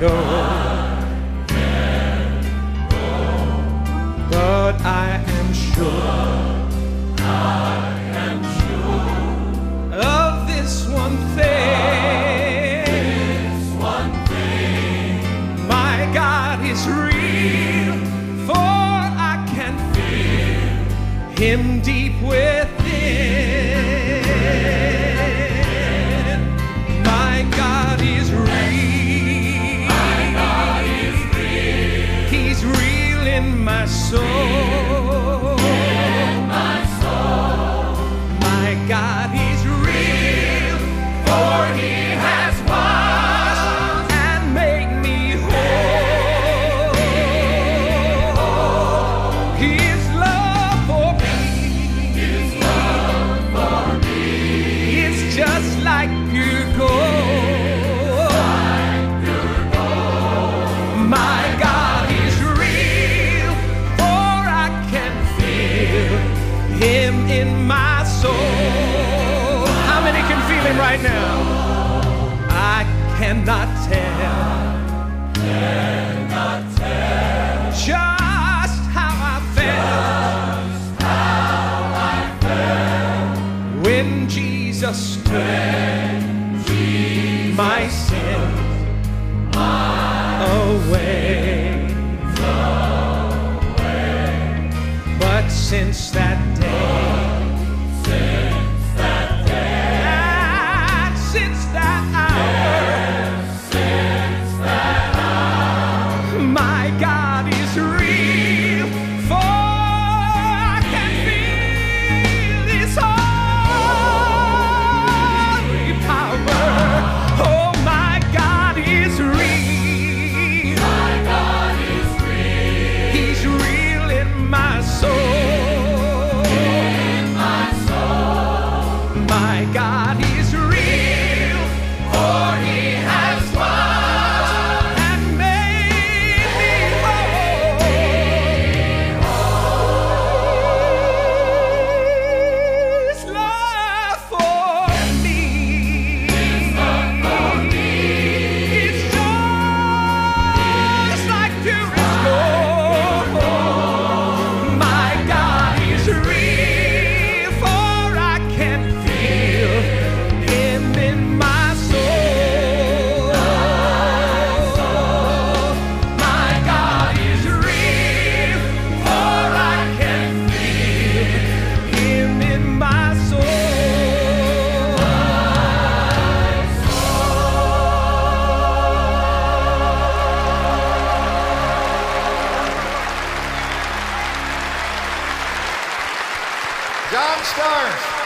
go. But I am sure. Of. This one thing. My God is real, for I can feel Him deep within. in my soul. In my soul. My God. in my soul. How many can feel him right now? I cannot tell. Cannot tell. Just how I felt. How I felt. When Jesus took my sin away. away. But since that John Starnes.